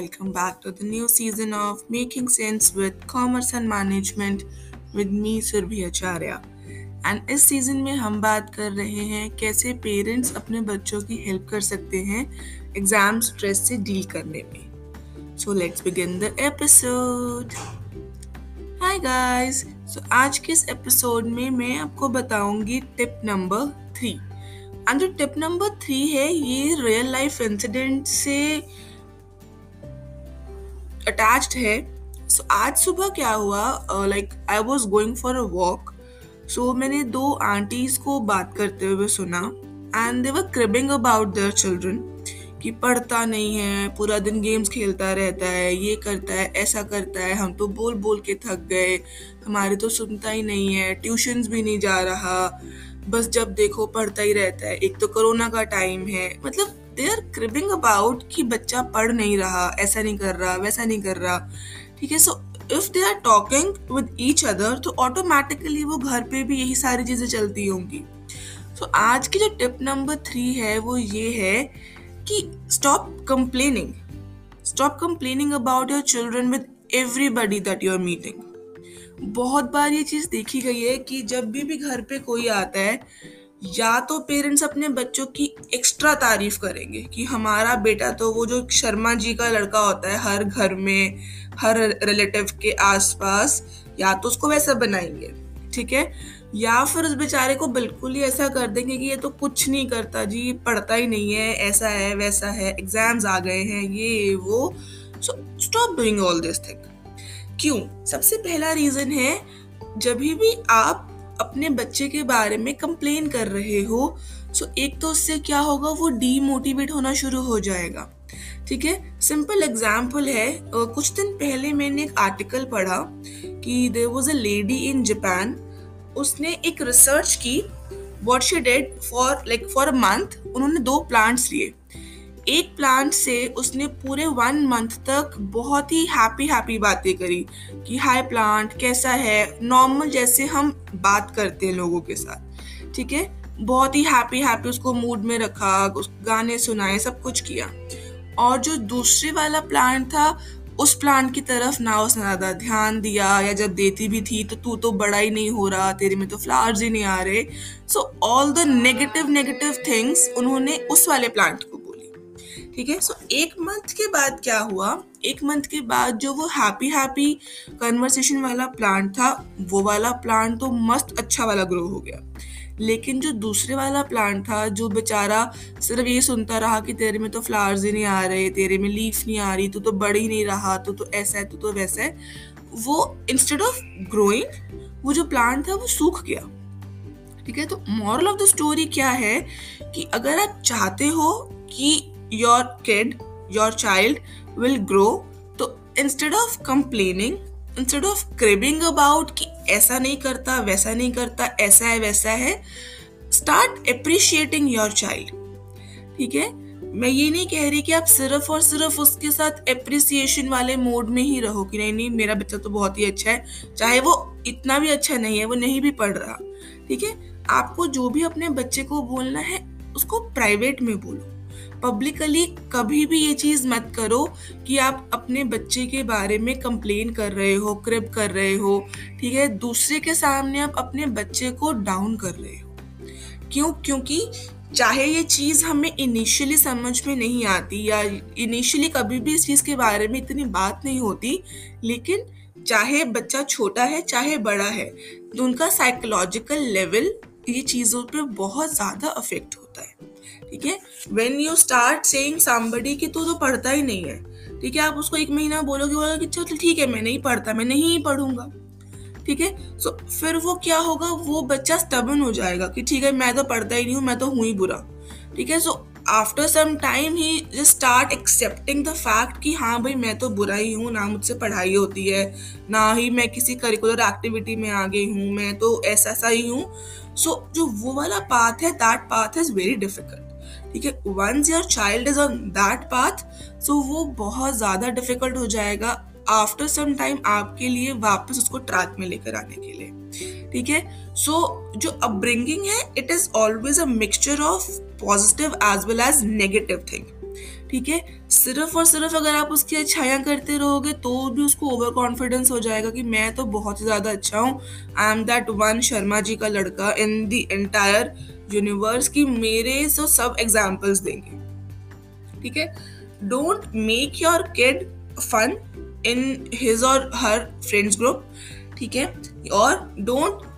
welcome back to the new season of Making Sense with Commerce and Management with me Surbhi Acharya. And इस season में हम बात कर रहे हैं कैसे पेरेंट्स अपने बच्चों की हेल्प कर सकते हैं एग्ज़ाम स्ट्रेस से डील करने में। So let's begin the episode hi guys so आज के इस एपिसोड में मैं आपको बताऊँगी टिप नंबर थ्री एंड जो टिप नंबर थ्री है, ये रियल लाइफ इंसिडेंट से अटैच्ड है. सो so, आज सुबह क्या हुआ? Like I was going for a walk so मैंने दो आंटीज को बात करते हुए सुना and they were cribbing about their children कि पढ़ता नहीं है पूरा दिन गेम्स खेलता रहता है ये करता है ऐसा करता है हम तो बोल बोल के थक गए हमारे तो सुनता ही नहीं है ट्यूशंस भी नहीं जा रहा बस जब देखो पढ़ता ही रहता है एक तो कोरोना का टाइम है मतलब दे आर क्रिबिंग अबाउट कि बच्चा पढ़ नहीं रहा ऐसा नहीं कर रहा वैसा नहीं कर रहा। ठीक है? So if they are talking with each other तो ऑटोमेटिकली वो घर पे भी यही सारी चीज़ें चलती होंगी। सो so, आज की जो टिप नंबर थ्री है वो ये है कि stop complaining stop complaining about your children with everybody that you are meeting बहुत बार ये चीज़ देखी गई है कि जब भी भी घर पे कोई आता है या तो पेरेंट्स अपने बच्चों की एक्स्ट्रा तारीफ़ करेंगे कि हमारा बेटा तो वो जो शर्मा जी का लड़का होता है, हर घर में, हर रिलेटिव के आसपास, या तो उसको वैसा बनाएँगे, ठीक है? या फिर उस बेचारे को बिल्कुल ही ऐसा कर देंगे कि ये तो कुछ नहीं करता जी, पढ़ता ही नहीं है, ऐसा है, वैसा है एग्ज़ाम्स आ गए हैं, ये, वो। So stop doing all this thing क्यों? सबसे पहला रीजन है, जब भी आप अपने बच्चे के बारे में कंप्लेन कर रहे हो सो एक तो उससे क्या होगा, वो डीमोटिवेट होना शुरू हो जाएगा। ठीक है? सिंपल एग्ज़ाम्पल है कुछ दिन पहले मैंने एक आर्टिकल पढ़ा कि there was a lady in Japan उसने एक रिसर्च की what she did for like for a month उन्होंने दो प्लांट्स लिए। एक प्लांट से उसने पूरे वन मंथ तक बहुत ही हैप्पी हैप्पी बातें करी कि, हाय प्लांट कैसा है? नॉर्मल जैसे हम बात करते हैं लोगों के साथ, ठीक है? बहुत ही हैप्पी हैप्पी उसको मूड में रखा गाने सुनाए, सब कुछ किया। और जो दूसरे वाला प्लांट था, उस प्लांट की तरफ़ ना उसने ज़्यादा ध्यान दिया, या जब देती भी थी तो तू तो बड़ा ही नहीं हो रहा, तेरे में तो फ्लावर्स ही नहीं आ रहे। So all the negative negative things उन्होंने उस वाले प्लांट ठीक है? सो एक मंथ के बाद क्या हुआ? एक मंथ के बाद जो वो हैप्पी हैप्पी कन्वर्सेशन वाला प्लांट था, वो वाला प्लांट तो मस्त अच्छा वाला ग्रो हो गया। लेकिन जो दूसरे वाला प्लांट था, जो बेचारा सिर्फ़ ये सुनता रहा कि तेरे में तो फ्लावर्स ही नहीं आ रहे, तेरे में लीफ नहीं आ रही, तू तो बढ़ ही नहीं रहा, तू तो ऐसा है, तू तो वैसा है, वो इंस्टेड ऑफ़ ग्रोइंग वो जो प्लांट था, वो सूख गया। ठीक है? तो मॉरल ऑफ़ द स्टोरी क्या है कि अगर आप चाहते हो कि your kid, your child will grow. तो instead of complaining, instead of cribbing about कि ऐसा नहीं करता वैसा नहीं करता ऐसा है वैसा है स्टार्ट अप्रिशिएटिंग योर चाइल्ड ठीक है? मैं ये नहीं कह रही कि आप सिर्फ़ और सिर्फ़ उसके साथ अप्रिसिएशन वाले मोड में ही रहो कि नहीं नहीं मेरा बच्चा तो बहुत ही अच्छा है चाहे वो इतना भी अच्छा नहीं है वो नहीं भी पढ़ रहा। ठीक है? आपको जो भी अपने बच्चे को बोलना है उसको प्राइवेट में बोलो। पब्लिकली कभी भी ये चीज़ मत करो कि आप अपने बच्चे के बारे में कंप्लेन कर रहे हो क्रिप कर रहे हो, ठीक है? दूसरे के सामने आप अपने बच्चे को डाउन कर रहे हो। क्यों? क्योंकि चाहे ये चीज़ हमें इनिशियली समझ में नहीं आती या इनिशियली कभी भी इस चीज़ के बारे में इतनी बात नहीं होती, लेकिन चाहे बच्चा छोटा है, चाहे बड़ा है तो उनका साइकोलॉजिकल लेवल ये चीज़ों पे बहुत ज़्यादा अफेक्ट होता है, ठीक है? When you start saying somebody कि तू तो पढ़ता ही नहीं है, ठीक है? आप उसको एक महीना बोलोगे बोलोगे कि चलो, ठीक है, मैं नहीं पढ़ता, मैं नहीं पढ़ूँगा, ठीक है? सो फिर वो क्या होगा? वो बच्चा स्टबन हो जाएगा कि, ठीक है, मैं तो पढ़ता ही नहीं हूँ, मैं तो हूँ ही बुरा। ठीक है? So after some time he just start accepting the fact कि हाँ भाई मैं तो बुरा ही हूँ ना मुझसे पढ़ाई होती है ना ही मैं किसी करिकुलर एक्टिविटी में आ गई हूँ मैं तो ऐसा सा ही हूँ। सो so, जो वो वाला पाथ है that path is very difficult ठीक है? Once your child is on that path so वो बहुत ज़्यादा डिफ़िकल्ट हो जाएगा आफ्टर सम टाइम आपके लिए वापस उसको ट्रैक में लेकर आने के लिए ठीक है? सो जो अपब्रिंगिंग है it is always a mixture of positive as well as negative thing ठीक है? सिर्फ़ और सिर्फ़ अगर आप उसकी अच्छाइयाँ करते रहोगे तो भी उसको ओवर कॉन्फिडेंस हो जाएगा कि मैं तो बहुत ही ज़्यादा अच्छा हूँ। I am that one Sharma ji का लड़का इन द एंटायर यूनिवर्स की मेरे से सब एग्जाम्पल्स देंगे। ठीक है? Don't make your kid fun in his और हर फ्रेंड्स ग्रुप ठीक है? और don't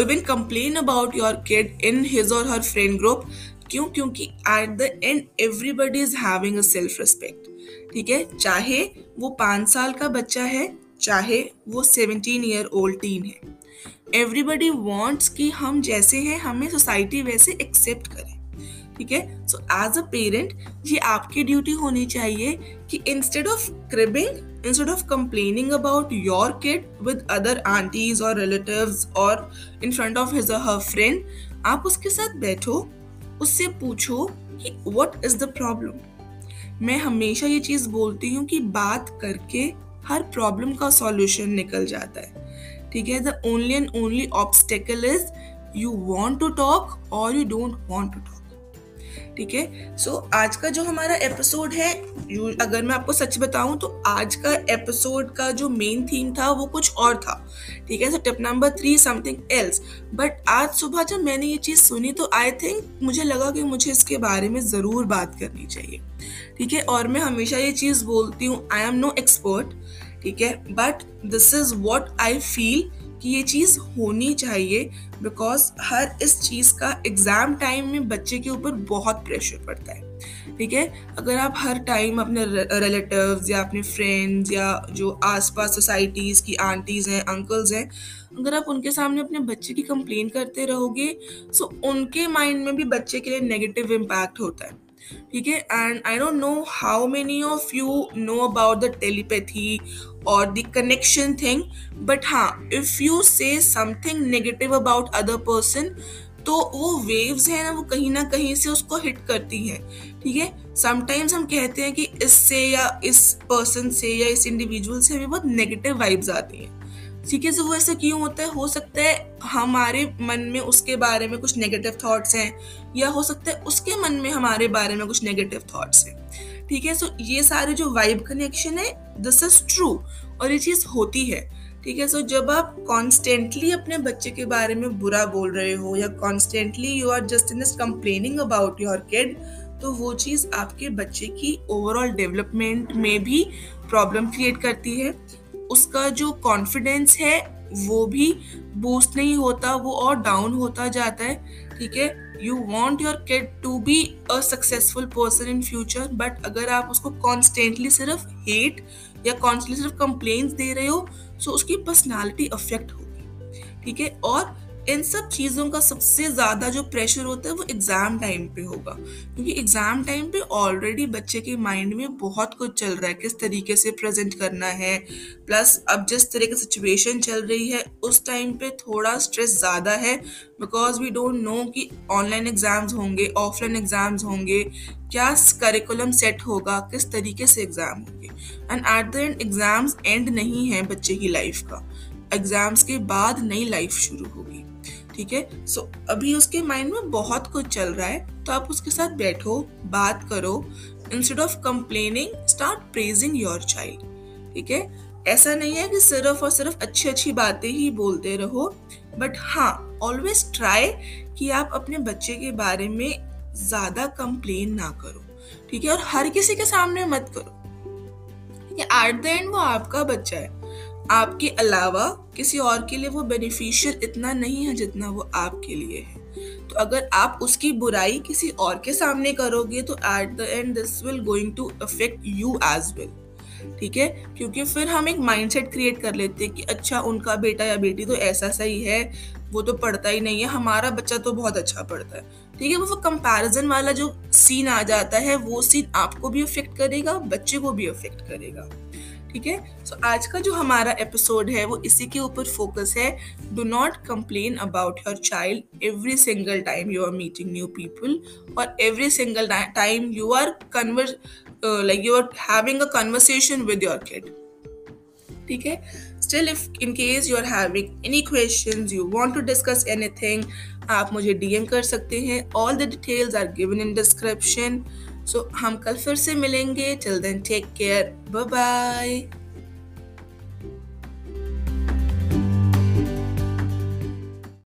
even complain about your kid in his और हर फ्रेंड ग्रुप क्यों? क्योंकि at the end everybody is having a self respect ठीक है? चाहे वो पाँच साल का बच्चा है, चाहे वो सेवनटीन ईयर ओल्ड टीन है। एवरीबडी वॉन्ट्स कि हम जैसे हैं, हमें सोसाइटी वैसे एक्सेप्ट करे। ठीक है? सो एज अ पेरेंट ये आपकी ड्यूटी होनी चाहिए कि instead of cribbing instead of complaining about your kid with other aunties और रिलेटिव्स और in front of his her friend आप उसके साथ बैठो उससे पूछो कि वट इज़ द प्रॉब्लम मैं हमेशा ये चीज़ बोलती हूँ कि बात करके हर प्रॉब्लम का सॉल्यूशन निकल जाता है। ठीक है the only and only obstacle is you want to talk और you don't want to talk ठीक है? सो आज का जो हमारा एपिसोड है अगर मैं आपको सच बताऊँ तो आज का एपिसोड का जो मेन थीम था, वो कुछ और था। ठीक है? So tip number three something else but आज सुबह जब मैंने ये चीज़ सुनी तो आई थिंक मुझे लगा कि मुझे इसके बारे में ज़रूर बात करनी चाहिए। ठीक है? और मैं हमेशा ये चीज़ बोलती हूँ आई एम नो एक्सपर्ट ठीक है? But this is what I feel कि ये चीज़ होनी चाहिए बिकॉज़ हर इस चीज़ का एग्ज़ाम टाइम में बच्चे के ऊपर बहुत प्रेशर पड़ता है। ठीक है? अगर आप हर टाइम अपने रिलेटिव्स या अपने फ्रेंड्स या जो आसपास सोसाइटीज़ की आंटीज़ हैं अंकल्स हैं, अगर आप उनके सामने अपने बच्चे की कंप्लेन करते रहोगे सो उनके माइंड में भी बच्चे के लिए नेगेटिव इम्पैक्ट होता है। ठीक है? And I don't know how many of you know about the telepathy और द कनेक्शन थिंग बट हाँ if you say something negative about other person तो वो वेव्स है ना, वो कहीं ना कहीं से उसको हिट करती हैं, ठीक है? समटाइम्स हम कहते हैं कि इससे या इस पर्सन से या इस इंडिविजुअल से हमें बहुत नेगेटिव वाइब्स आती हैं। ठीक है सो वो ऐसा क्यों होता है? हो सकता है हमारे मन में उसके बारे में कुछ नेगेटिव थॉट्स हैं, या हो सकता है उसके मन में हमारे बारे में कुछ नेगेटिव थॉट्स हैं। ठीक है? सो ये सारे जो वाइब कनेक्शन है दिस इज़ ट्रू और ये चीज़ होती है। ठीक है? सो जब आप कॉन्स्टेंटली अपने बच्चे के बारे में बुरा बोल रहे हो, या constantly you are just in complaining about your kid तो वो चीज़ आपके बच्चे की ओवरऑल डेवलपमेंट में भी प्रॉब्लम क्रिएट करती है। उसका जो कॉन्फिडेंस है, वो भी बूस्ट नहीं होता, वो और डाउन होता जाता है, ठीक है? You want your kid to be a successful person in future but अगर आप उसको कॉन्स्टेंटली सिर्फ़ हेट या कॉन्स्टेंटली सिर्फ़ कंप्लेन दे रहे हो सो उसकी पर्सनैलिटी अफेक्ट होगी, ठीक है? और इन सब चीज़ों का सबसे ज़्यादा जो प्रेशर होता है वो एग्ज़ाम टाइम पे होगा। क्योंकि एग्ज़ाम टाइम पे ऑलरेडी बच्चे के माइंड में बहुत कुछ चल रहा है, किस तरीके से प्रेजेंट करना है। प्लस अब जिस तरह की सिचुएशन चल रही है, उस टाइम पे थोड़ा स्ट्रेस ज़्यादा है। बिकॉज़ वी डोंट नो कि ऑनलाइन एग्ज़ाम्स होंगे ऑफलाइन एग्ज़ाम्स होंगे, क्या करिकुलम सेट होगा, किस तरीके से एग्ज़ाम होंगे। And at the end exams end नहीं है बच्चे की लाइफ का। एग्ज़ाम्स के बाद नई लाइफ शुरू होगी। ठीक है? सो अभी उसके माइंड में बहुत कुछ चल रहा है तो आप उसके साथ बैठो, बात करो instead of complaining start praising your child ठीक है? ऐसा नहीं है कि सिर्फ़ और सिर्फ़ अच्छी अच्छी बातें ही बोलते रहो बट हाँ ऑलवेज ट्राई कि आप अपने बच्चे के बारे में ज़्यादा कंप्लेन ना करो, ठीक है? और हर किसी के सामने मत करो, ठीक है? एट द एंड वो आपका बच्चा है। आपके अलावा किसी और के लिए वो बेनिफिशियल इतना नहीं है जितना वो आपके लिए है। तो अगर आप उसकी बुराई किसी और के सामने करोगे तो at the end this will going to affect you as well ठीक है? क्योंकि फिर हम एक माइंडसेट क्रिएट कर लेते हैं कि अच्छा उनका बेटा या बेटी तो ऐसा सही है, वो तो पढ़ता ही नहीं है, हमारा बच्चा तो बहुत अच्छा पढ़ता है। ठीक है? वो कंपैरिजन वाला जो सीन आ जाता है, वो सीन आपको भी अफेक्ट करेगा, बच्चे को भी अफेक्ट करेगा। ठीक है? सो आज का जो हमारा एपिसोड है, वो इसी के ऊपर फोकस है। Do not complain about your child every single time you are meeting new people और every single time you are conver like you are having a conversation with your kid ठीक है? Still if in case you are having any question you want to discuss anything आप मुझे DM कर सकते हैं। All the details are given in description so so, हम कल फिर से मिलेंगे. Till then take care bye bye